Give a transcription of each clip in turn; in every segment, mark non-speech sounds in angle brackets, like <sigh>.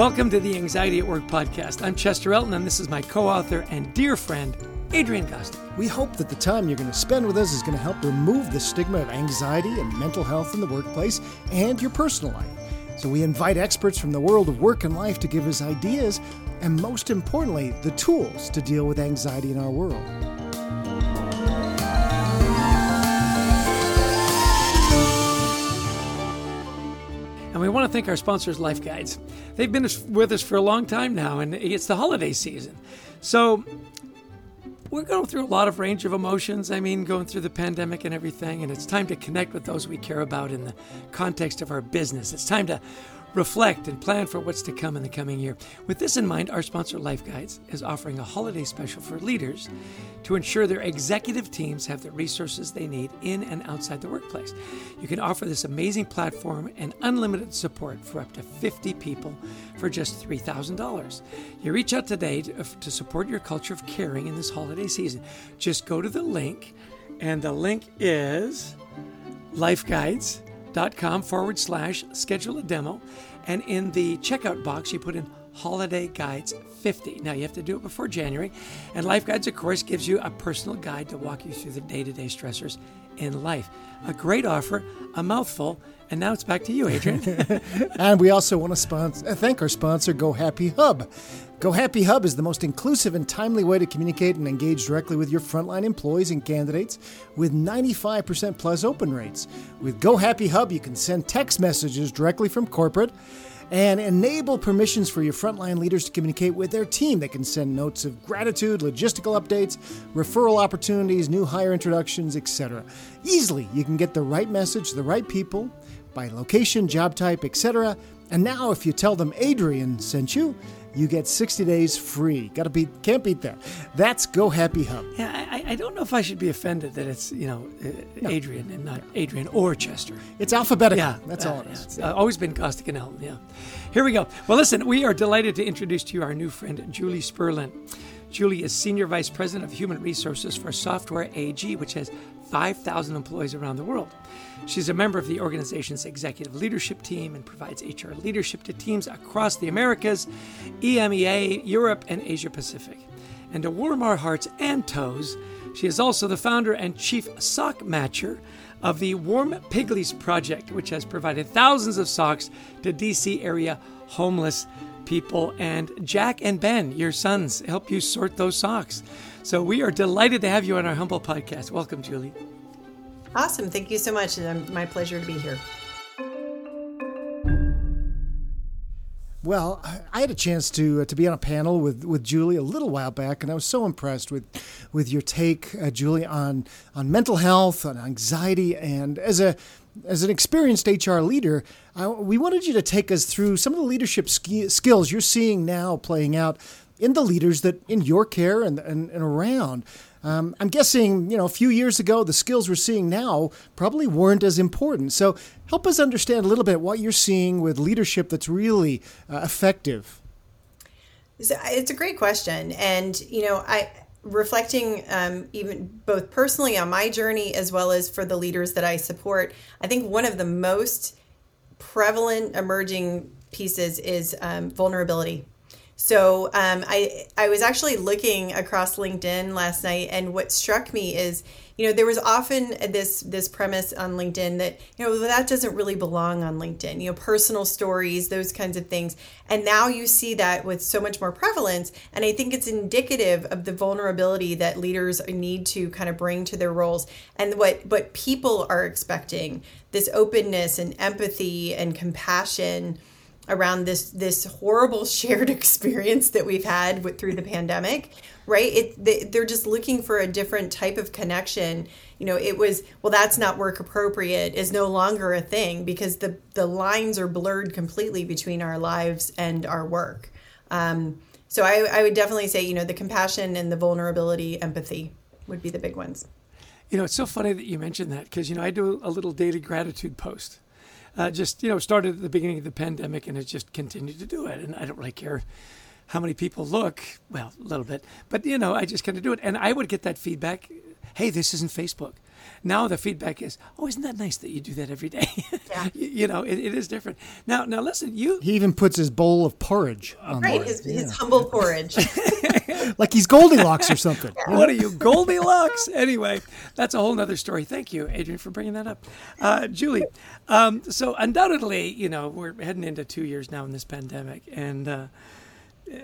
Welcome to the Anxiety at Work podcast. I'm Chester Elton, and this is my co author and dear friend, Adrian Gostick. We hope that the time you're going to spend with us is going to help remove the stigma of anxiety and mental health in the workplace and your personal life. So we invite experts from the world of work and life to give us ideas and, most importantly, the tools to deal with anxiety in our world. And we want to thank our sponsors, Life Guides. They've been with us for a long time now, and it's the holiday season. So we're going through a lot of range of emotions. I mean, going through the pandemic and everything, and it's time to connect with those we care about in the context of our business. It's time to reflect and plan for what's to come in the coming year. With this in mind, our sponsor, Life Guides, is offering a holiday special for leaders to ensure their executive teams have the resources they need in and outside the workplace. You can offer this amazing platform and unlimited support for up to 50 people for just $3,000. You reach out today to, uh, to support your culture of caring in this holiday season. Just go to the link, and the link is Life Guides com forward slash schedule a demo. And in the checkout box, you put in holiday guides 50. Now you have to do it before January. And Life Guides, of course, gives you a personal guide to walk you through the day to day stressors in life. A great offer, a mouthful. And now it's back to you, Adrian. <laughs> and we also want to sponsor, thank our sponsor, Go Happy Hub. Go Happy Hub is the most inclusive and timely way to communicate and engage directly with your frontline employees and candidates with 95% plus open rates. With Go Happy Hub, you can send text messages directly from corporate and enable permissions for your frontline leaders to communicate with their team. They can send notes of gratitude, logistical updates, referral opportunities, new hire introductions, etc. Easily, you can get the right message to the right people by location, job type, etc. And now, if you tell them Adrian sent you, you get 60 days free. Got to beat, can't beat that. That's Go Happy Hub. Yeah, I, I don't know if I should be offended that it's you know no. Adrian and not Adrian or Chester. It's alphabetical. Yeah, that's uh, all it is. Yeah, it's uh, always been Gostick and Elton. Yeah. Here we go. Well, listen, we are delighted to introduce to you our new friend Julie Sperlin. Julie is Senior Vice President of Human Resources for Software AG, which has 5,000 employees around the world. She's a member of the organization's executive leadership team and provides HR leadership to teams across the Americas, EMEA, Europe, and Asia Pacific. And to warm our hearts and toes, she is also the founder and chief sock matcher of the Warm Piggies Project, which has provided thousands of socks to DC area homeless people. And Jack and Ben, your sons, help you sort those socks. So we are delighted to have you on our humble podcast. Welcome, Julie. Awesome. Thank you so much. It's my pleasure to be here. Well, I had a chance to uh, to be on a panel with, with Julie a little while back, and I was so impressed with with your take, uh, Julie, on on mental health, on anxiety, and as a as an experienced HR leader, uh, we wanted you to take us through some of the leadership sk- skills you're seeing now playing out in the leaders that in your care and, and, and around. Um, I'm guessing, you know, a few years ago, the skills we're seeing now probably weren't as important. So help us understand a little bit what you're seeing with leadership that's really uh, effective. It's a great question. And, you know, I, reflecting um, even both personally on my journey as well as for the leaders that I support, I think one of the most prevalent emerging pieces is um, vulnerability so um, I I was actually looking across LinkedIn last night, and what struck me is you know there was often this this premise on LinkedIn that you know that doesn't really belong on LinkedIn. You know, personal stories, those kinds of things, and now you see that with so much more prevalence. And I think it's indicative of the vulnerability that leaders need to kind of bring to their roles, and what what people are expecting this openness and empathy and compassion around this this horrible <laughs> shared experience that we've had with, through the pandemic right? It they, they're just looking for a different type of connection. You know it was well that's not work appropriate is no longer a thing because the the lines are blurred completely between our lives and our work. Um, so I, I would definitely say you know the compassion and the vulnerability empathy would be the big ones. You know it's so funny that you mentioned that because you know i do a little daily gratitude post uh, just you know started at the beginning of the pandemic and has just continued to do it. And I don't really care how many people look. Well, a little bit, but you know, I just kind of do it. And I would get that feedback. Hey, this isn't Facebook. Now the feedback is, oh, isn't that nice that you do that every day? <laughs> Yeah. you, you know, it, it is different. Now, now listen, you He even puts his bowl of porridge on Right, his, Yeah. his humble porridge. <laughs> like he's Goldilocks or something. what are you, Goldilocks? anyway, that's a whole nother story. Thank you, Adrian, for bringing that up. Uh, Julie, um, so undoubtedly, you know, we're heading into two years now in this pandemic, and uh,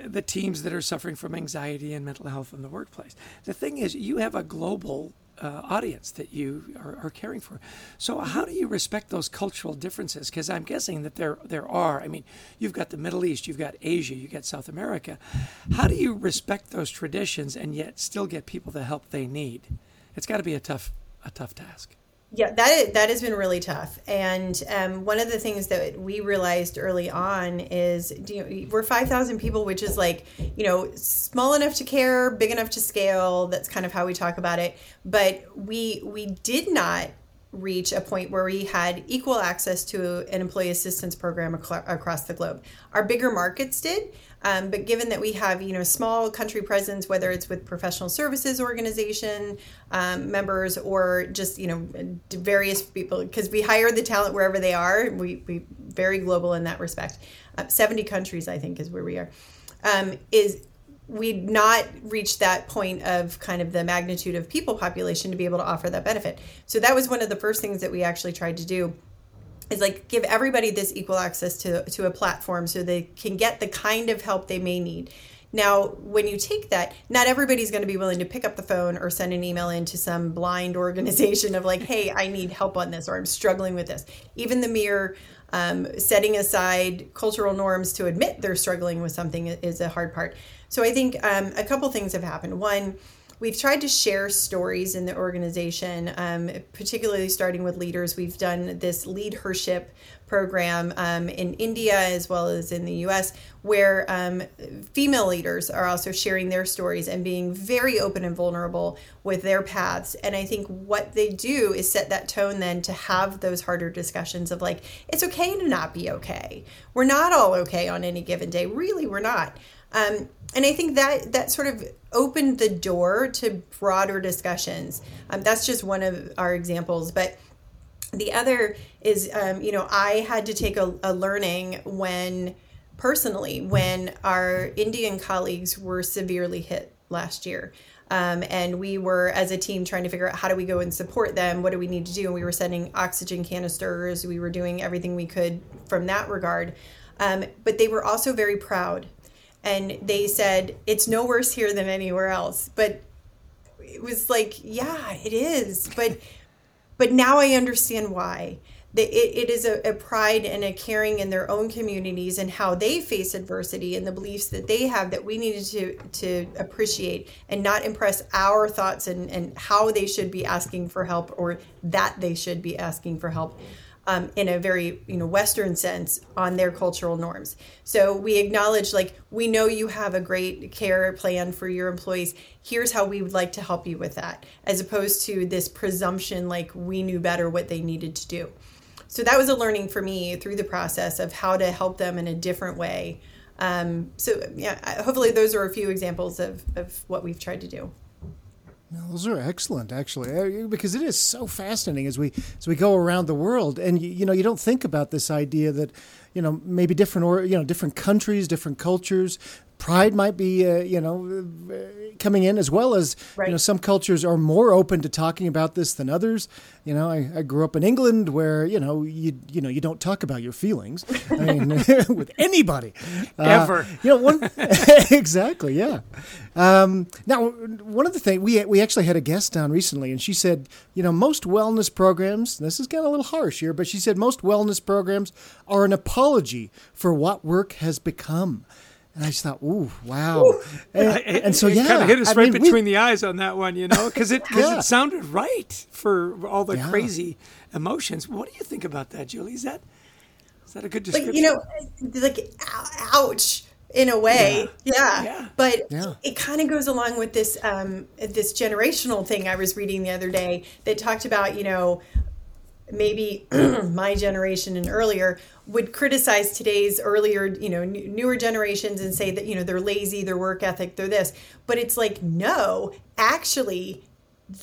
the teams that are suffering from anxiety and mental health in the workplace. The thing is, you have a global uh, audience that you are, are caring for. So, how do you respect those cultural differences? Because I'm guessing that there there are. I mean, you've got the Middle East, you've got Asia, you've got South America. How do you respect those traditions and yet still get people the help they need? It's got to be a tough a tough task. Yeah, that that has been really tough. And um, one of the things that we realized early on is you we're five thousand people, which is like you know small enough to care, big enough to scale. That's kind of how we talk about it. But we we did not reach a point where we had equal access to an employee assistance program ac- across the globe. Our bigger markets did, um, but given that we have you know small country presence, whether it's with professional services organization um, members or just you know various people, because we hire the talent wherever they are. We we very global in that respect. Uh, Seventy countries, I think, is where we are. Um, is we'd not reached that point of kind of the magnitude of people population to be able to offer that benefit. So that was one of the first things that we actually tried to do is like give everybody this equal access to to a platform so they can get the kind of help they may need. Now, when you take that, not everybody's going to be willing to pick up the phone or send an email into some blind <laughs> organization of like, "Hey, I need help on this," or "I'm struggling with this." Even the mere um, setting aside cultural norms to admit they're struggling with something is a hard part. So I think um, a couple things have happened. One, we've tried to share stories in the organization, um, particularly starting with leaders. We've done this leadership program um, in India as well as in the US, where um, female leaders are also sharing their stories and being very open and vulnerable with their paths. And I think what they do is set that tone then to have those harder discussions of like, it's okay to not be okay. We're not all okay on any given day. Really, we're not. Um, and I think that that sort of opened the door to broader discussions. Um, that's just one of our examples, but the other is, um, you know, I had to take a, a learning when personally when our Indian colleagues were severely hit last year. Um, and we were as a team trying to figure out how do we go and support them? What do we need to do? And we were sending oxygen canisters. We were doing everything we could from that regard. Um, but they were also very proud and they said it's no worse here than anywhere else. But it was like yeah it is. But but now i understand why. It, it is a, a, pride and a caring in their own communities and how they face adversity and the beliefs that they have that we needed to to appreciate and not impress our thoughts and, and how they should be asking for help or that they should be asking for help um, in a very you know western sense on their cultural norms. So we acknowledge like we know you have a great care plan for your employees. Here's how we would like to help you with that as opposed to this presumption like we knew better what they needed to do. So that was a learning for me through the process of how to help them in a different way. Um, so yeah hopefully those are a few examples of, of what we've tried to do those are excellent, actually, because it is so fascinating as we as we go around the world, and you, you know you don't think about this idea that you know maybe different or you know different countries, different cultures, pride might be uh, you know coming in as well as right. you know some cultures are more open to talking about this than others. You know I, I, grew up in england where you know you you know you don't talk about your feelings i mean <laughs> with anybody. Ever. uh, you know one <laughs> exactly yeah. Um, now one of the things we we actually had a guest on recently and she said you know most wellness programs this is kind of a little harsh here but she said most wellness programs are an apology for what work has become and I just thought, ooh, wow. Ooh. And, it, and, so, it yeah. kind of hit us I right mean, between we, the eyes on that one, you know, because it, cause <laughs> yeah. it sounded right for all the yeah. crazy emotions. What do you think about that, Julie? Is that, is that a good description? Like, you know, like, ouch in a way yeah, yeah. yeah. but yeah. it kind of goes along with this um, this generational thing i was reading the other day that talked about you know maybe <clears throat> my generation and earlier would criticize today's earlier you know n- newer generations and say that you know they're lazy their work ethic they're this but it's like no actually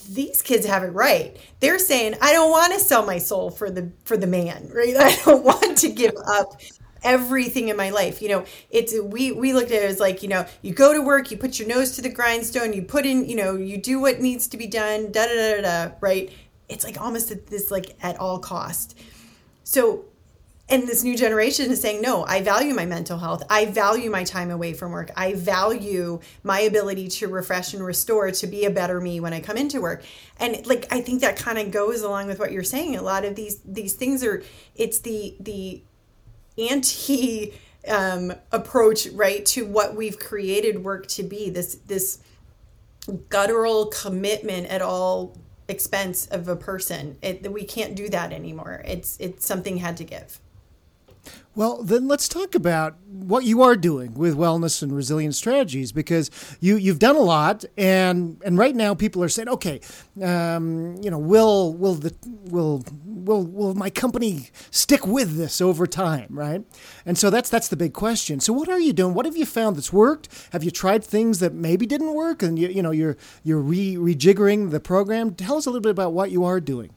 these kids have it right. They're saying, I don't want to sell my soul for the for the man, <laughs> right? I don't want to give up everything in my life. You know, it's we we looked at it as like, you know, you go to work, you put your nose to the grindstone, you put in, you know, you do what needs to be done, da da da da, right? It's like almost at this like at all cost. So and this new generation is saying no i value my mental health. I value my time away from work. I value my ability to refresh and restore to be a better me when i come into work. And like i think that kind of goes along with what you're saying. A lot of these these things are it's the the anti um, approach right to what we've created work to be. This this guttural commitment at all expense of a person. It, we can't do that anymore. It's it's something had to give well, then let's talk about what you are doing with wellness and resilience strategies because you you've done a lot, and and right now people are saying, okay, um, you know, will will the will will will my company stick with this over time, right? And so that's that's the big question. So what are you doing? What have you found that's worked? Have you tried things that maybe didn't work, and you you know you're you're re rejiggering the program? Tell us a little bit about what you are doing.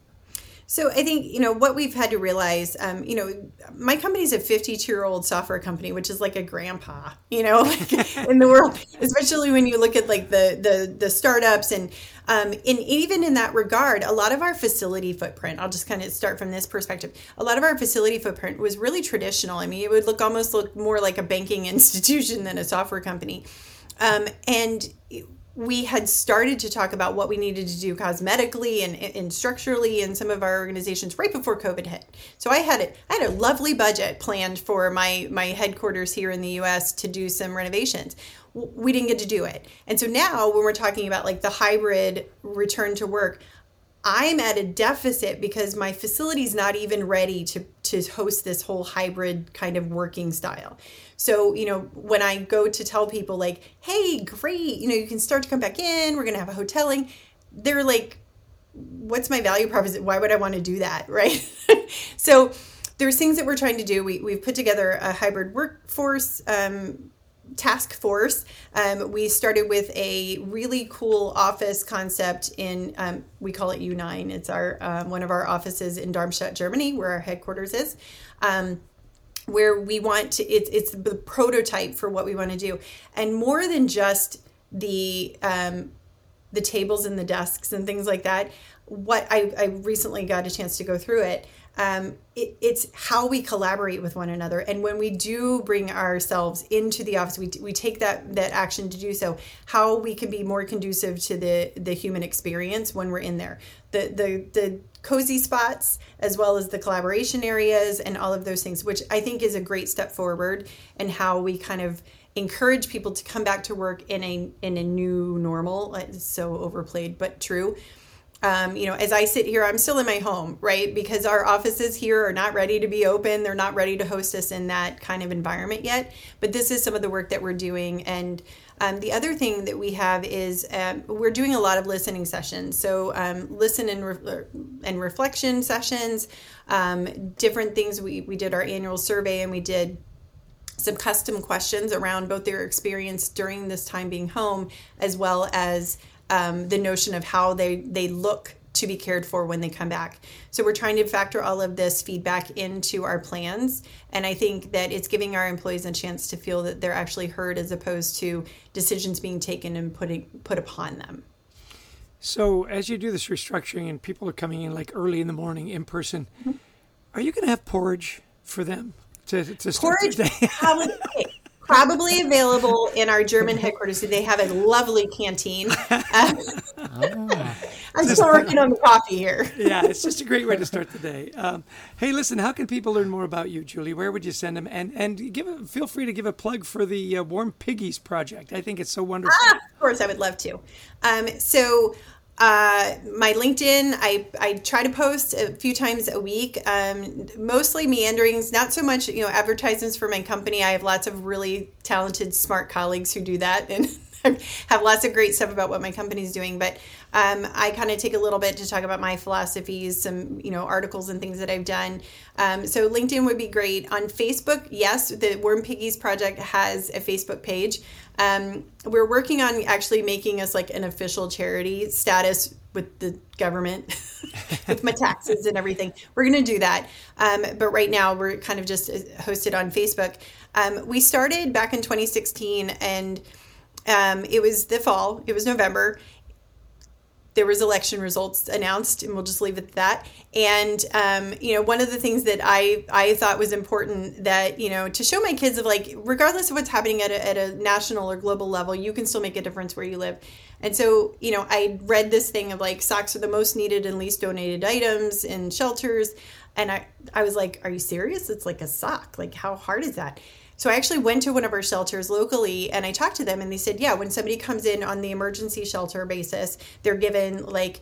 So I think you know what we've had to realize. Um, you know, my company is a 52 year old software company, which is like a grandpa. You know, <laughs> like in the world, especially when you look at like the the the startups and um, and even in that regard, a lot of our facility footprint. I'll just kind of start from this perspective. A lot of our facility footprint was really traditional. I mean, it would look almost look more like a banking <laughs> institution than a software company. Um, and we had started to talk about what we needed to do cosmetically and, and structurally in some of our organizations right before COVID hit. So I had a, I had a lovely budget planned for my my headquarters here in the U.S. to do some renovations. We didn't get to do it, and so now when we're talking about like the hybrid return to work, I'm at a deficit because my facility's not even ready to to host this whole hybrid kind of working style. So, you know, when I go to tell people like, "Hey, great, you know, you can start to come back in. We're going to have a hoteling." They're like, "What's my value proposition? Why would I want to do that?" <laughs> Right? so, there's things that we're trying to do. We we've put together a hybrid workforce um, task force. Um, we started with a really cool office concept in um, we call it U9. It's our um, one of our offices in Darmstadt, Germany, where our headquarters is. Um, where we want to it's it's the prototype for what we want to do and more than just the um, the tables and the desks and things like that what I, I recently got a chance to go through it um, it, it's how we collaborate with one another. And when we do bring ourselves into the office we, we take that that action to do so. How we can be more conducive to the the human experience when we're in there. The the the cozy spots as well as the collaboration areas and all of those things which i think is a great step forward and how we kind of encourage people to come back to work in a in a new normal. It's so overplayed but true um, you know, as I sit here, I'm still in my home, right? Because our offices here are not ready to be open. They're not ready to host us in that kind of environment yet. But this is some of the work that we're doing. And um, the other thing that we have is um, we're doing a lot of listening sessions. So, um, listen and, re- and reflection sessions, um, different things. We, we did our annual survey and we did some custom questions around both their experience during this time being home as well as um, the notion of how they they look to be cared for when they come back. So we're trying to factor all of this feedback into our plans. And I think that it's giving our employees a chance to feel that they're actually heard as opposed to decisions being taken and putting put upon them. So as you do this restructuring and people are coming in like early in the morning in person, mm-hmm. are you going to have porridge for them to, to start porridge? Probably, probably available in our German headquarters. They have a lovely canteen. Uh, <laughs> I'm still working on the coffee here. yeah, it's just a great way to start the day. Um, hey, listen, how can people learn more about you, Julie? Where would you send them? And and give a, feel free to give a plug for the uh, Warm Piggies project. I think it's so wonderful. Ah, of course, I would love to. Um, so uh, my LinkedIn, I, I try to post a few times a week, um, mostly meanderings, not so much, you know, advertisements for my company. I have lots of really talented, smart colleagues who do that. And <laughs> have lots of great stuff about what my company's doing. But um, I kind of take a little bit to talk about my philosophies, some you know articles and things that I've done. Um, so LinkedIn would be great. On Facebook, yes, the Warm Piggies Project has a Facebook page. Um, we're working on actually making us like an official charity status with the government, <laughs> with my taxes and everything. We're going to do that. Um, but right now, we're kind of just hosted on Facebook. Um, we started back in 2016 and um, it was the fall, it was November. There was election results announced, and we'll just leave it at that. And um, you know, one of the things that I I thought was important that you know to show my kids of like, regardless of what's happening at a, at a national or global level, you can still make a difference where you live. And so, you know, I read this thing of like socks are the most needed and least donated items in shelters. And I, I was like, are you serious? It's like a sock. Like, how hard is that? So I actually went to one of our shelters locally and I talked to them and they said, yeah, when somebody comes in on the emergency shelter basis, they're given like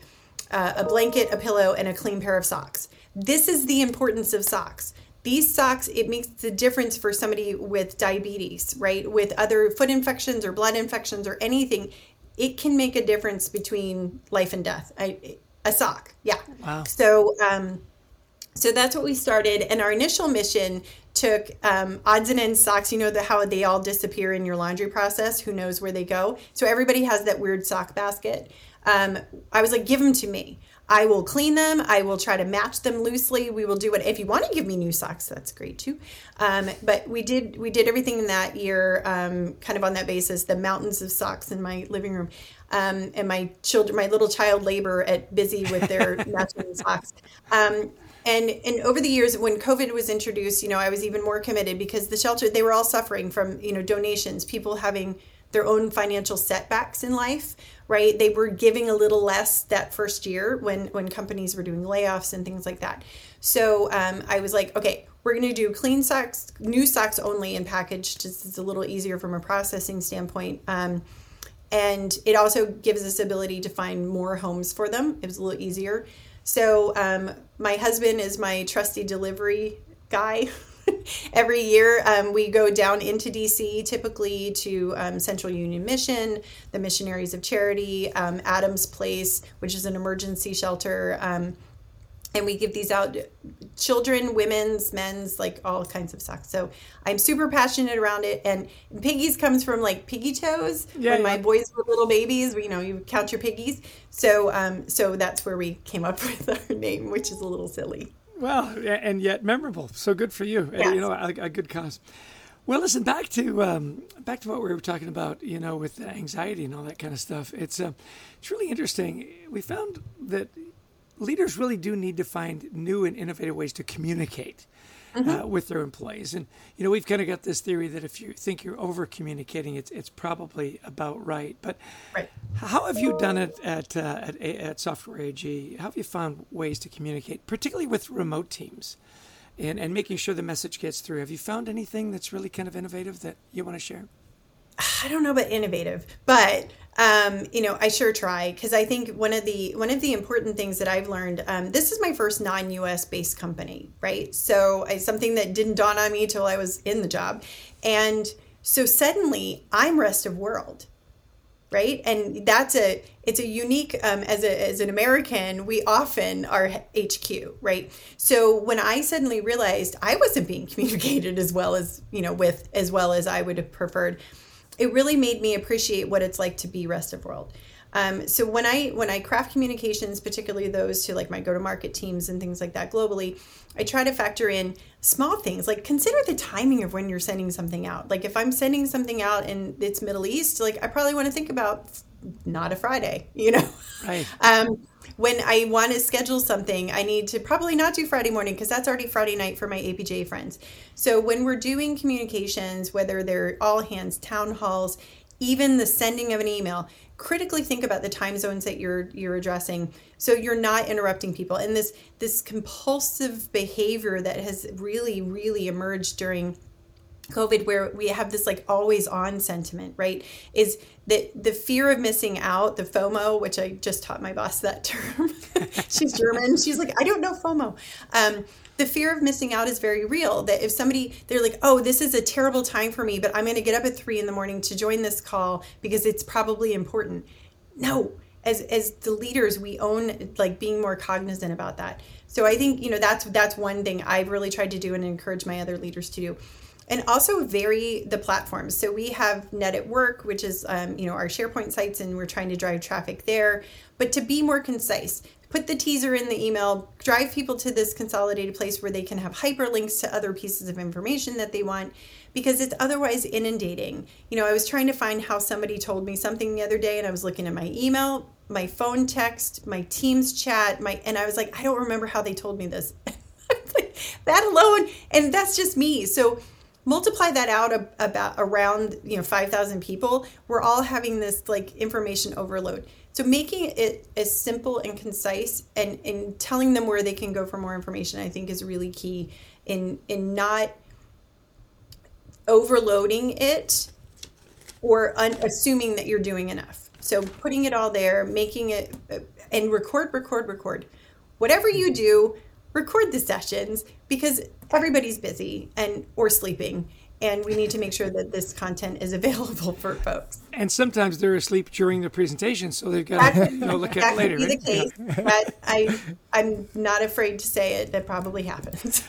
uh, a blanket, a pillow, and a clean pair of socks. This is the importance of socks. These socks, it makes the difference for somebody with diabetes, right? With other foot infections or blood infections or anything. It can make a difference between life and death. I, a sock, yeah. Wow. So, um, so that's what we started. And our initial mission took um, odds and ends socks. You know the, how they all disappear in your laundry process. Who knows where they go? So everybody has that weird sock basket. Um, I was like, give them to me. I will clean them. I will try to match them loosely. We will do it. If you want to give me new socks, that's great too. Um, but we did we did everything in that year, um, kind of on that basis. The mountains of socks in my living room, um, and my children, my little child labor at busy with their <laughs> matching socks. And and over the years when covid was introduced you know i was even more committed because the shelter they were all suffering from you know donations people having their own financial setbacks in life right? They were giving a little less that first year when when companies were doing layoffs and things like that. So um, i was like okay we're going to do clean socks new socks only and packaged just it's a little easier from a processing standpoint um, and it also gives us ability to find more homes for them. It was a little easier so um, my husband is my trusty delivery guy. <laughs> Every year, um, we go down into DC, typically to um, Central Union Mission, the Missionaries of Charity, um, Adams Place, which is an emergency shelter, um, and we give these out children women's men's like all kinds of socks so i'm super passionate around it and piggies comes from like piggy toes yeah, when yeah. my boys were little babies you know you count your piggies so um so that's where we came up <laughs> with our name which is a little silly well and yet memorable so good for you yes. you know a, a good cause well, listen back to um, back to what we were talking about. You know, with anxiety and all that kind of stuff. It's uh, it's really interesting. We found that leaders really do need to find new and innovative ways to communicate mm-hmm. uh, with their employees. And you know, we've kind of got this theory that if you think you're over communicating, it's it's probably about right. But right. how have you done it at, uh, at at Software AG? How have you found ways to communicate, particularly with remote teams? And, and making sure the message gets through. Have you found anything that's really kind of innovative that you want to share? I don't know about innovative, but um, you know, I sure try because I think one of the one of the important things that I've learned. Um, this is my first non-U.S. based company, right? So I, something that didn't dawn on me till I was in the job, and so suddenly I'm rest of world, right? And that's a it's a unique um, as a as an American, we often are HQ, right? So when I suddenly realized I wasn't being <laughs> communicated as well as you know with as well as I would have preferred it really made me appreciate what it's like to be rest of world. Um, so when I when I craft communications, particularly those to like my go to market teams and things like that globally, I try to factor in small things like consider the timing of when you're sending something out. Like if I'm sending something out and it's Middle East, like I probably want to think about not a Friday, you know. Right. <laughs> um, when I want to schedule something, I need to probably not do Friday morning because that's already Friday night for my APJ friends. So when we're doing communications, whether they're all hands, town halls, even the sending of an email, critically think about the time zones that you're you're addressing so you're not interrupting people and this this compulsive behavior that has really really emerged during COVID, where we have this like always on sentiment, right? Is that the fear of missing out, the FOMO, which I just taught my boss that term. <laughs> She's German. She's like, I don't know FOMO. Um, the fear of missing out is very real. That if somebody, they're like, oh, this is a terrible time for me, but I'm going to get up at three in the morning to join this call because it's probably important. No, as as the leaders, we own like being more cognizant about that. So I think you know that's that's one thing I've really tried to do and encourage my other leaders to do and also vary the platforms. So we have Net at Work, which is um, you know our SharePoint sites, and we're trying to drive traffic there. But to be more concise, put the teaser in the email, drive people to this consolidated place where they can have hyperlinks to other pieces of information that they want, because it's otherwise inundating. You know, I was trying to find how somebody told me something the other day, and I was looking at my email, my phone text, my Teams chat, my and I was like, I don't remember how they told me this. <laughs> that alone, and that's just me. So multiply that out about around you know 5000 people we're all having this like information overload. So making it as simple and concise and, and telling them where they can go for more information i think is really key in in not overloading it or un- assuming that you're doing enough. So putting it all there making it uh, and record record record. Whatever you do record the sessions because everybody's busy and or sleeping and we need to make sure that this content is <laughs> available for folks. And sometimes they're asleep during the presentation, so they've got to you know, look that at it later. Be right? the case, yeah. but I, I'm not afraid to say it. That probably happens.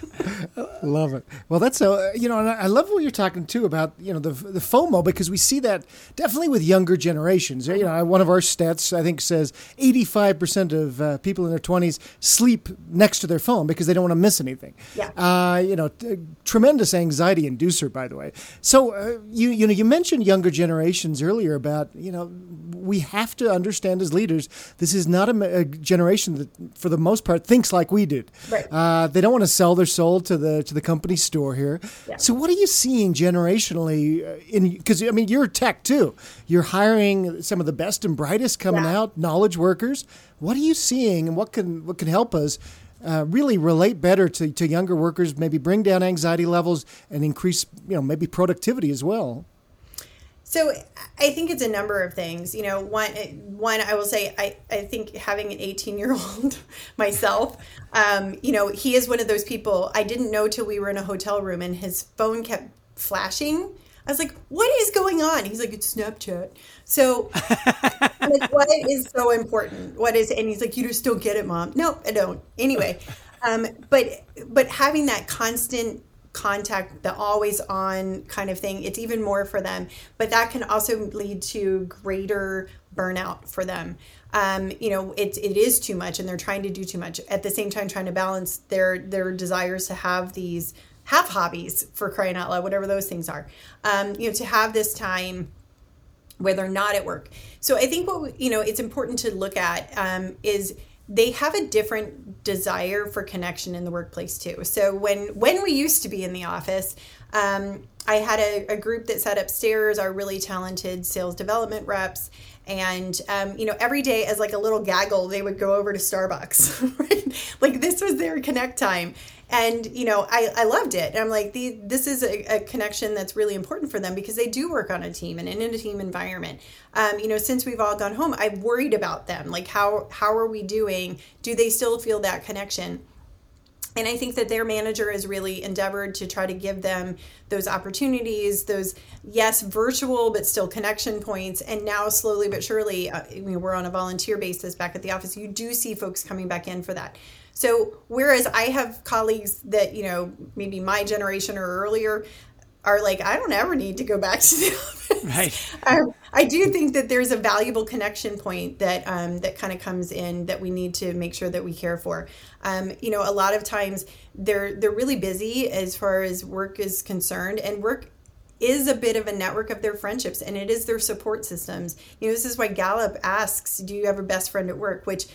<laughs> love it. Well, that's a you know, and I love what you're talking too about you know the the FOMO because we see that definitely with younger generations. You know, one of our stats I think says 85 percent of uh, people in their 20s sleep next to their phone because they don't want to miss anything. Yeah. Uh, you know, t- tremendous anxiety inducer, by the way. So uh, you you know you mentioned younger generations earlier about you know we have to understand as leaders this is not a, a generation that for the most part thinks like we did. Right. Uh, they don't want to sell their soul to the to the company store here. Yeah. So what are you seeing generationally uh, in because I mean you're tech too. You're hiring some of the best and brightest coming Yeah. out, knowledge workers. What are you seeing and what can what can help us uh, really relate better to, to younger workers, maybe bring down anxiety levels and increase, you know, maybe productivity as well. So I think it's a number of things. You know, one, one I will say, I, I think having an 18 year old <laughs> myself, um, you know, he is one of those people I didn't know till we were in a hotel room and his phone kept flashing. I was like, what is going on? He's like, it's Snapchat. So, like, what is so important? What is, and he's like, you just don't get it, mom. No, I don't. Anyway, um, but, but having that constant contact, the always on kind of thing, it's even more for them. But that can also lead to greater burnout for them. Um, you know, it, it is too much and they're trying to do too much at the same time, trying to balance their, their desires to have these, have hobbies for crying out loud, whatever those things are. Um, you know, to have this time where they're not at work. So I think what, you know, it's important to look at um, is they have a different desire for connection in the workplace too. So when when we used to be in the office, um, I had a, a group that sat upstairs, our really talented sales development reps, and um, you know every day as like a little gaggle, they would go over to Starbucks. <laughs> Right? Like this was their connect time, and you know I, I loved it. And I'm like, the, this is a, a connection that's really important for them because they do work on a team and in a team environment. Um, you know, since we've all gone home, I've worried about them. Like how how are we doing? Do they still feel that connection? And I think that their manager has really endeavored to try to give them those opportunities, those, yes, virtual, but still connection points. And now, slowly but surely, uh, we're on a volunteer basis back at the office. You do see folks coming back in for that. So, whereas I have colleagues that, you know, maybe my generation or earlier are like, I don't ever need to go back to the <laughs> office. Right. Um, I do think that there's a valuable connection point that um, that kind of comes in that we need to make sure that we care for. Um, you know, a lot of times they're they're really busy as far as work is concerned, and work is a bit of a network of their friendships and it is their support systems. You know, this is why Gallup asks, "Do you have a best friend at work?" Which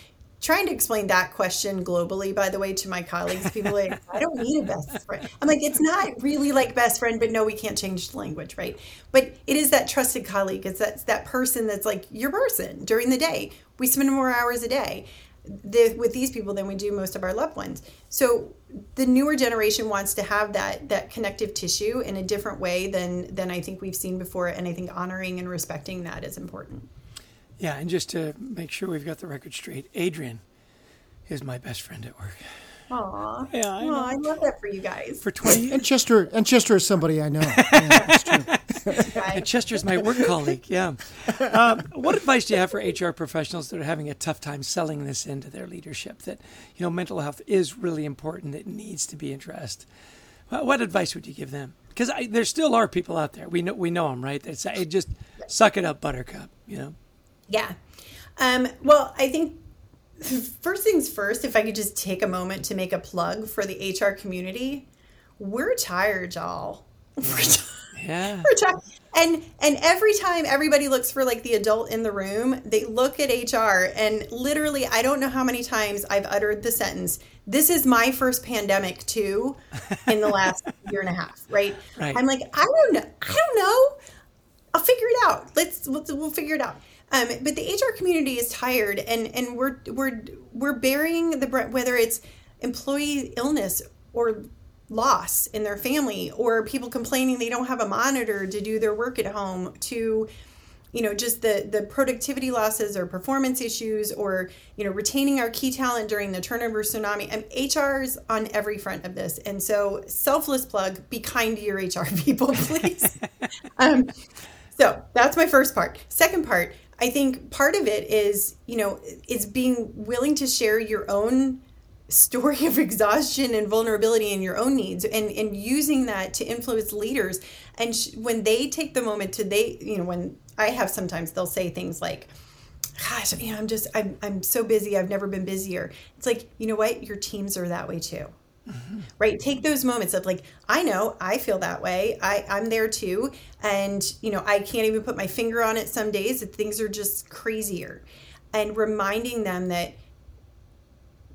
trying to explain that question globally by the way to my colleagues people like i don't need a best friend i'm like it's not really like best friend but no we can't change the language right but it is that trusted colleague it's that, that person that's like your person during the day we spend more hours a day the, with these people than we do most of our loved ones. So the newer generation wants to have that that connective tissue in a different way than than I think we've seen before, and I think honoring and respecting that is important. Yeah, and just to make sure we've got the record straight, Adrian is my best friend at work. Aw, Yeah, I Aw. I love that for you guys. For 20 And Chester, and Chester is somebody I know. Yeah, that's true. And Chester's my work colleague. Yeah. Um, what advice do you have for HR professionals that are having a tough time selling this into their leadership? That you know, mental health is really important. It needs to be addressed. What, what advice would you give them? Because there still are people out there. We know we know them, right? That say, just suck it up, Buttercup. You know. Yeah. Um, well, I think first things first, if I could just take a moment to make a plug for the HR community, we're tired, y'all. <laughs> We're tired. Yeah. We're tired. And and every time everybody looks for like the adult in the room, they look at HR and literally I don't know how many times I've uttered the sentence, this is my first pandemic too in the last <laughs> year and a half, right? Right. I'm like, I don't know. I don't know. I'll figure it out. Let's we'll, we'll figure it out. Um, but the HR community is tired, and and we're we're we're bearing the brunt, whether it's employee illness or loss in their family, or people complaining they don't have a monitor to do their work at home, to you know just the the productivity losses or performance issues, or you know retaining our key talent during the turnover tsunami. And HR's on every front of this, and so selfless plug: be kind to your HR <laughs> people, please. <laughs> um, so that's my first part. Second part, I think part of it is, you know, is being willing to share your own story of exhaustion and vulnerability and your own needs and, and using that to influence leaders. And sh- when they take the moment to, they, you know, when I have sometimes they'll say things like, gosh, you know, I'm just, I'm, I'm so busy. I've never been busier. It's like, you know what? Your teams are that way too right? Take those moments of like i know i feel that way. I, i'm there too. And you know i can't even put my finger on it some days that things are just crazier. And reminding them that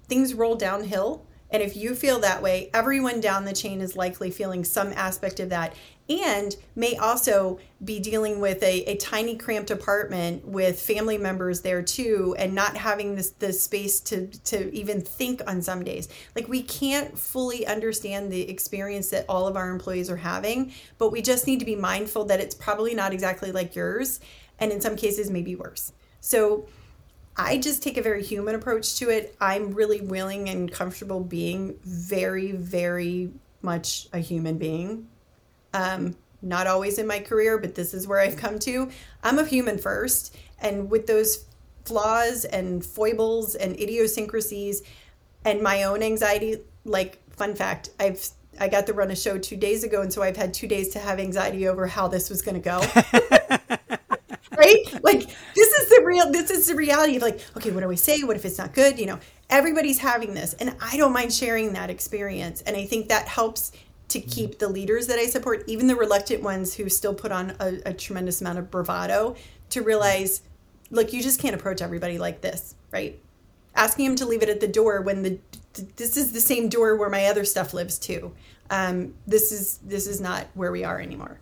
things roll downhill and if you feel that way everyone down the chain is likely feeling some aspect of that and may also be dealing with a, a tiny cramped apartment with family members there too and not having this the space to to even think on some days. Like we can't fully understand the experience that all of our employees are having but we just need to be mindful that it's probably not exactly like yours and in some cases maybe worse. So I just take a very human approach to it. I'm really willing and comfortable being very, very much a human being. Um, not always in my career, but this is where I've come to. I'm a human first. And with those flaws and foibles and idiosyncrasies and my own anxiety, like, fun fact, I've I got to run a show two days ago, and so I've had two days to have anxiety over how this was going to go. <laughs> right? Like this is the real this is the reality of like, okay, what do I say? What if it's not good? You know, everybody's having this and I don't mind sharing that experience. And I think that helps to keep the leaders that I support, even the reluctant ones who still put on a, a tremendous amount of bravado, to realize, look, you just can't approach everybody like this, right? Asking them to leave it at the door when the this is the same door where my other stuff lives too. Um, this is this is not where we are anymore.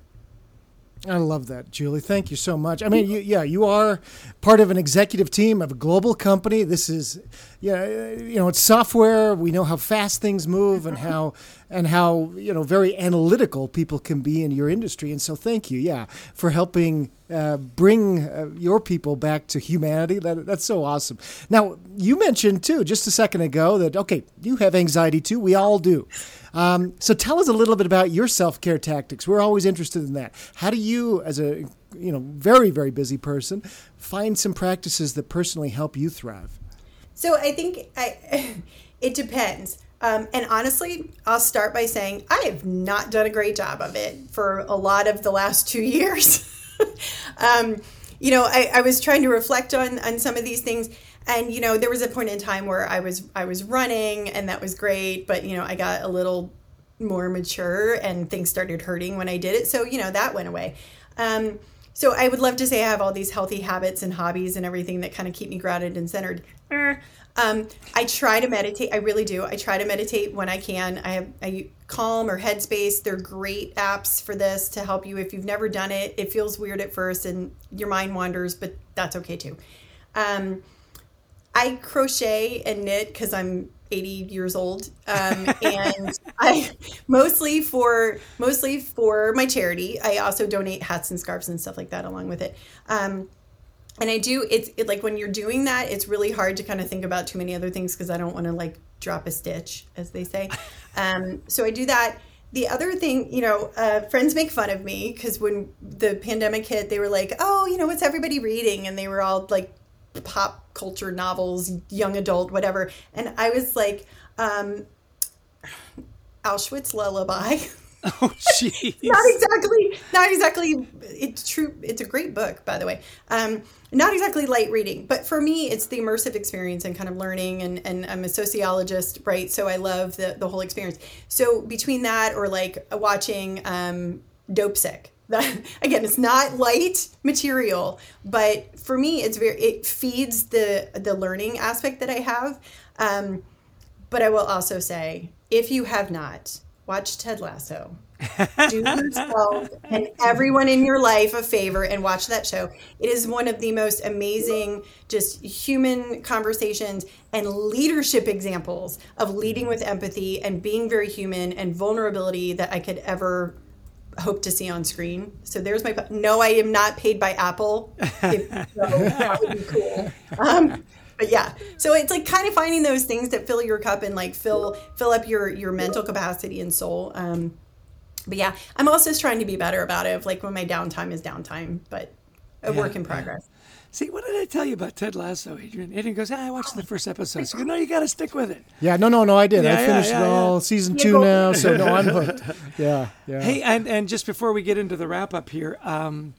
I love that, Julie. Thank you so much. I mean, you, yeah, you are part of an executive team of a global company. This is, yeah, you know, it's software. We know how fast things move and how and how you know very analytical people can be in your industry. And so, thank you, yeah, for helping uh, bring uh, your people back to humanity. That that's so awesome. Now, you mentioned too just a second ago that okay, you have anxiety too. We all do. Um, so tell us a little bit about your self care tactics. We're always interested in that. How do you, as a you know very very busy person, find some practices that personally help you thrive? So I think I, <laughs> it depends. Um, and honestly, I'll start by saying I have not done a great job of it for a lot of the last two <laughs> years. um, you know, I, I was trying to reflect on on some of these things, and you know, there was a point in time where I was I was running, and that was great, but you know, I got a little more mature, and things started hurting when I did it. So you know, that went away. Um, so I would love to say I have all these healthy habits and hobbies and everything that kind of keep me grounded and centered. Um, I try to meditate. I really do. I try to meditate when I can. I have I, Calm or Headspace. They're great apps for this to help you if you've never done it. It feels weird at first and your mind wanders, but that's okay too. Um, I crochet and knit because I'm 80 years old, um, <laughs> and I mostly for mostly for my charity. I also donate hats and scarves and stuff like that along with it. Um, and I do it's it, like when you're doing that, it's really hard to kind of think about too many other things because I don't want to like drop a stitch, as they say. <laughs> Um, so I do that. The other thing, you know, uh, friends make fun of me because when the pandemic hit, they were like, "Oh, you know, what's everybody reading?" And they were all like pop culture novels, young adult, whatever. And I was like, um, Auschwitz Lullaby. <laughs> <laughs> Oh, jeez. not exactly, not exactly. It's true. It's a great book, by the way. Um, not exactly light reading, but for me, it's the immersive experience and kind of learning. And, and I'm a sociologist, right? So I love the, the whole experience. So between that or like watching um, Dopesick, <laughs> that again it's not light material but for me it's very it feeds the the learning aspect that i have um, but i will also say if you have not watched ted lasso do yourself and everyone in your life a favor and watch that show it is one of the most amazing just human conversations and leadership examples of leading with empathy and being very human and vulnerability that i could ever hope to see on screen. So there's my no. I am not paid by Apple. That would be cool. Um, but yeah, so it's like kind of finding those things that fill your cup and like fill fill up your your mental capacity and soul. Um, but yeah, I'm also just trying to be better about it. Of like when my downtime is downtime, but a yeah, work in progress. Yeah. See, what did I tell you about Ted Lasso, Adrian? Adrian goes, ah, I watched the first episode. So, no, you got to stick with it. Yeah, no, no, no, I did. Yeah, I finished yeah, yeah, it all season two now, so no, I'm hooked. <laughs> Yeah, yeah. Hey, and, and just before we get into the wrap up here, um,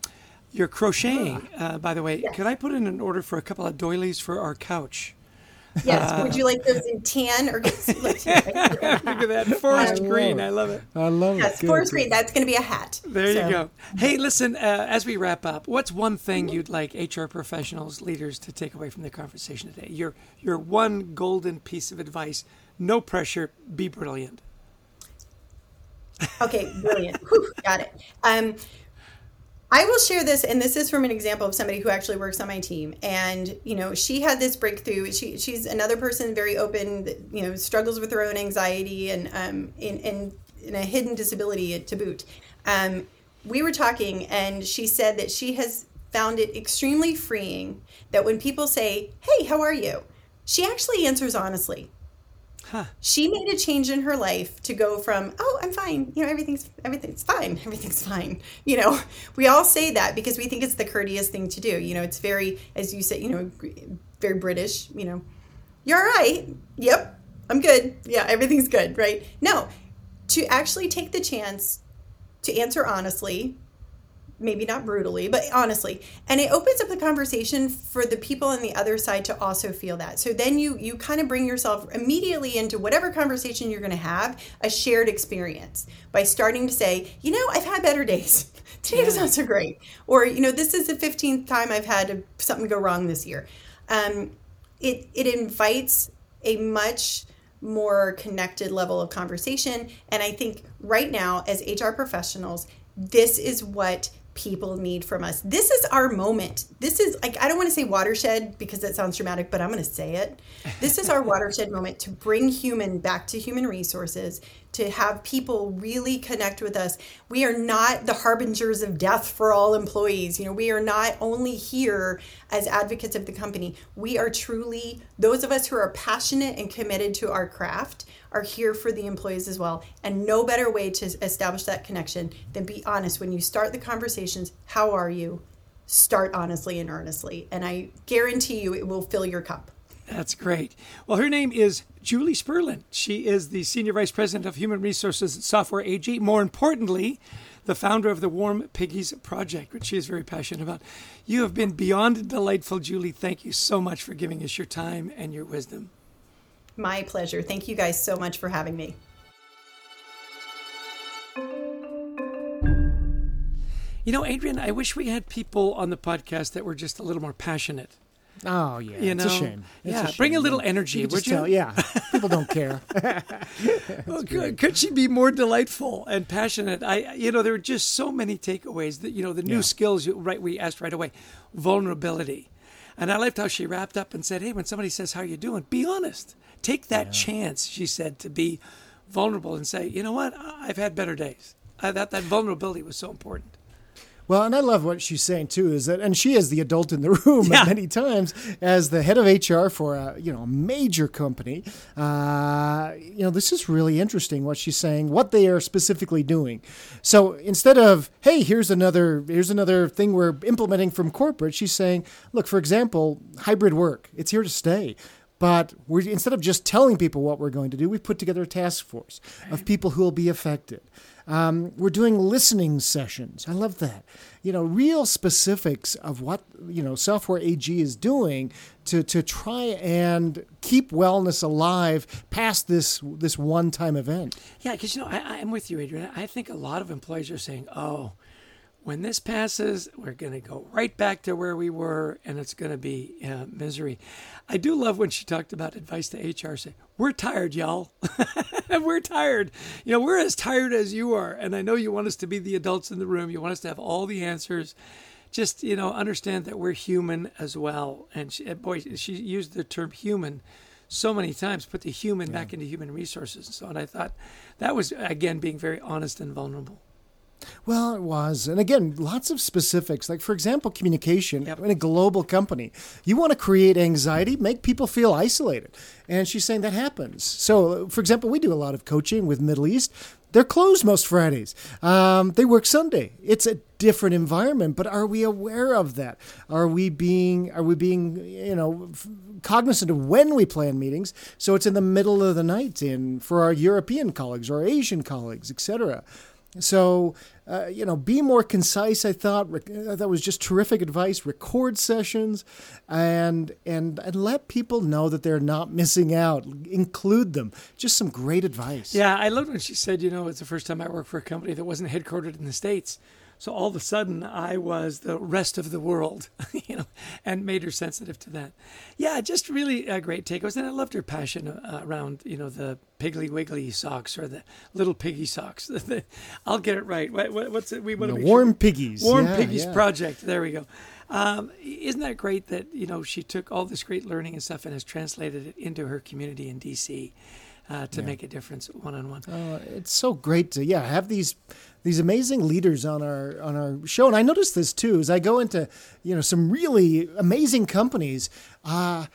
you're crocheting, uh, by the way. Yes. Could I put in an order for a couple of doilies for our couch? Yes. Uh, Would you like those in tan or? <laughs> <laughs> Look at that forest I green. I love it. I love yes, it. Yes, forest green. That's going to be a hat. There so. you go. Hey, listen. Uh, as we wrap up, what's one thing you'd like HR professionals, leaders, to take away from the conversation today? Your your one golden piece of advice. No pressure. Be brilliant. Okay, brilliant. Whew, got it. Um, I will share this, and this is from an example of somebody who actually works on my team. And you know, she had this breakthrough. She, she's another person, very open. You know, struggles with her own anxiety and um, in, in, in a hidden disability to boot. Um, we were talking, and she said that she has found it extremely freeing that when people say, "Hey, how are you?" she actually answers honestly. Huh. She made a change in her life to go from, oh, I'm fine, you know, everything's everything's fine, <laughs> everything's fine. You know, we all say that because we think it's the courteous thing to do. You know, it's very, as you say, you know, very British. You know, you're all right. Yep, I'm good. Yeah, everything's good, right? No, to actually take the chance to answer honestly maybe not brutally, but honestly. And it opens up the conversation for the people on the other side to also feel that. So then you you kind of bring yourself immediately into whatever conversation you're going to have, a shared experience by starting to say, "You know, I've had better days. <laughs> Today was not so great." Or, "You know, this is the 15th time I've had something go wrong this year." Um, it it invites a much more connected level of conversation and i think right now as hr professionals this is what people need from us. This is our moment. This is like I don't want to say watershed because that sounds dramatic, but I'm going to say it. This is our <laughs> watershed moment to bring human back to human resources, to have people really connect with us. We are not the harbingers of death for all employees. You know, we are not only here as advocates of the company. We are truly those of us who are passionate and committed to our craft are here for the employees as well. And no better way to establish that connection than be honest when you start the conversations. How are you? Start honestly and earnestly. And I guarantee you it will fill your cup. That's great. Well, her name is Julie Sperlin. She is the Senior Vice President of Human Resources at Software AG. More importantly, the founder of the Warm Piggies Project, which she is very passionate about. You have been beyond delightful, Julie. Thank you so much for giving us your time and your wisdom. My pleasure. Thank you guys so much for having me. You know, Adrian, I wish we had people on the podcast that were just a little more passionate. Oh yeah, you know? it's a shame. It's yeah, a shame. bring a little energy, you would you? Tell, yeah, people don't care. <laughs> well, <laughs> could, could, she be more delightful and passionate? I, you know, there are just so many takeaways that you know the new yeah. skills. Right, we asked right away, vulnerability. And I liked how she wrapped up and said, "Hey, when somebody says how you doing, be honest. Take that chance." She said to be vulnerable and say, "You know what? I've had better days." Uh, that that vulnerability was so important. Well, and I love what she's saying too is that, and she is the adult in the <laughs> room Yeah. many times as the head of HR for a you know a major company. Uh, you know, this is really interesting what she's saying, what they are specifically doing. So instead of hey, here's another here's another thing we're implementing from corporate, she's saying, look, for example, hybrid work, it's here to stay. But we're instead of just telling people what we're going to do, we've put together a task force of people who will be affected. Um, we're doing listening sessions. I love that. You know, real specifics of what you know Software AG is doing to to try and keep wellness alive past this this one time event. Yeah, because you know I, I'm with you, Adrian. I think a lot of employees are saying, "Oh, when this passes, we're going to go right back to where we were, and it's going to be uh, misery." I do love when she talked about advice to HR. Say, "We're tired, y'all. <laughs> we're tired. You know, we're as tired as you are, and I know you want us to be the adults in the room. You want us to have all the answers." Just you know, understand that we're human as well. And she, boy, she used the term "human." so many times put the human back into human resources and so on. I thought that was again being very honest and vulnerable. Well, it was. And again, lots of specifics. Like, for example, communication Yep. in a global company. You want to create anxiety, make people feel isolated. And she's saying that happens. So, for example, we do a lot of coaching with Middle East. They're closed most Fridays. Um, they work Sunday. It's a different environment, but are we aware of that? Are we being are we being you know f- cognizant of when we plan meetings? So it's in the middle of the night in for our European colleagues or Asian colleagues, etc. So, uh, you know, be more concise. I thought uh, that was just terrific advice. Record sessions, and and and let people know that they're not missing out. Include them. Just some great advice. Yeah, I loved when she said, you know, it's the first time I worked for a company that wasn't headquartered in the States. So all of a sudden I was the rest of the world, <laughs> you know, and made her sensitive to that. Yeah, just really a great takeaways. And I loved her passion uh, around, you know, the Piggly Wiggly socks or the little piggy socks. <laughs> I'll get it right. What, what, what's it? We want to Warm sure- Piggies. Warm Yeah, Piggies yeah. Project. There we go. Um, isn't that great that you know she took all this great learning and stuff and has translated it into her community in DC uh, to make a difference one on one. Uh, it's so great to yeah have these these amazing leaders on our on our show and i noticed this too as i go into you know some really amazing companies uh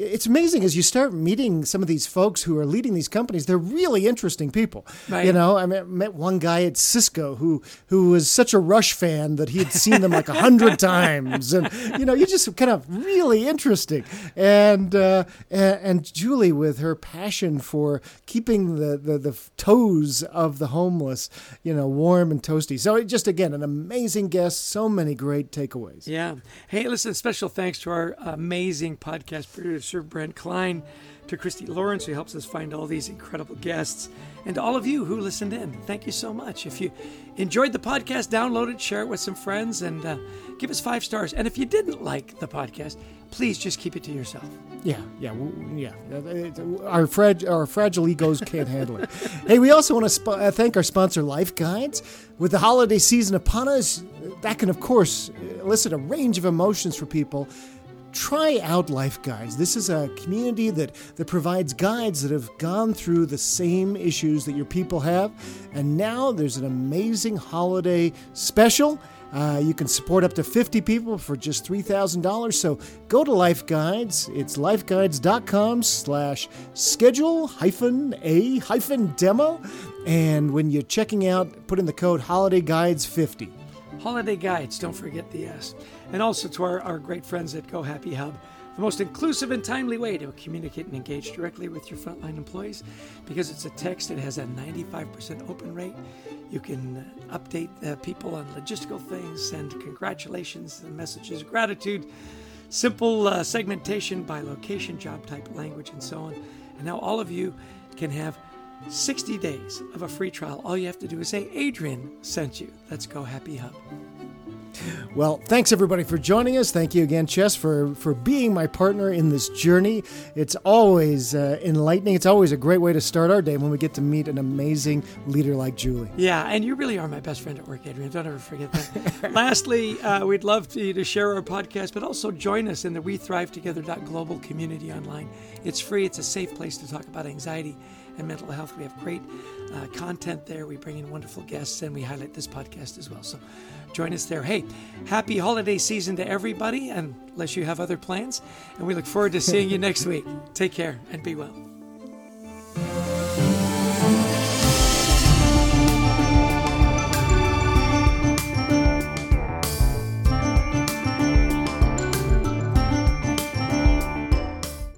it's amazing as you start meeting some of these folks who are leading these companies. They're really interesting people. Right. You know, I met, met one guy at Cisco who who was such a Rush fan that he had seen them like a hundred <laughs> times, and you know, you just kind of really interesting. And uh, and, and Julie with her passion for keeping the, the the toes of the homeless, you know, warm and toasty. So just again an amazing guest. So many great takeaways. Yeah. Hey, listen, special thanks to our amazing podcast producer, Brent Klein, to Christy Lawrence, who helps us find all these incredible guests, and to all of you who listened in. Thank you so much. If you enjoyed the podcast, download it, share it with some friends, and uh, give us five stars. And if you didn't like the podcast, please just keep it to yourself. Yeah, yeah, yeah. Uh, Our, frag- our fragile egos can't handle it. <laughs> Hey, we also want to sp- uh, thank our sponsor, Life Guides. With the holiday season upon us, that can, of course, elicit a range of emotions for people. Try out Life Guides. This is a community that, that provides guides that have gone through the same issues that your people have. And now there's an amazing holiday special. Uh, you can support up to 50 people for just $3,000. So go to Life Guides. It's lifeguides.com slash schedule hyphen a hyphen demo. And when you're checking out, put in the code holiday guides 50. Holiday guides, don't forget the S. And also to our, our great friends at Go Happy Hub, the most inclusive and timely way to communicate and engage directly with your frontline employees because it's a text that has a 95% open rate. You can update uh, people on logistical things, send congratulations and messages, gratitude, simple uh, segmentation by location, job type, language, and so on. And now all of you can have 60 days of a free trial. All you have to do is say, Adrian sent you. Let's go Happy Hub. Well, thanks everybody for joining us. Thank you again, Chess, for for being my partner in this journey. It's always uh, enlightening. It's always a great way to start our day when we get to meet an amazing leader like Julie. Yeah, and you really are my best friend at work, Adrian. Don't ever forget that. <laughs> Lastly, uh, we'd love for you to share our podcast, but also join us in the We Thrive Together global community online. It's free. It's a safe place to talk about anxiety and mental health. We have great uh, content there. We bring in wonderful guests and we highlight this podcast as well. So Join us there. Hey, happy holiday season to everybody, unless you have other plans. And we look forward to seeing you <laughs> next week. Take care and be well.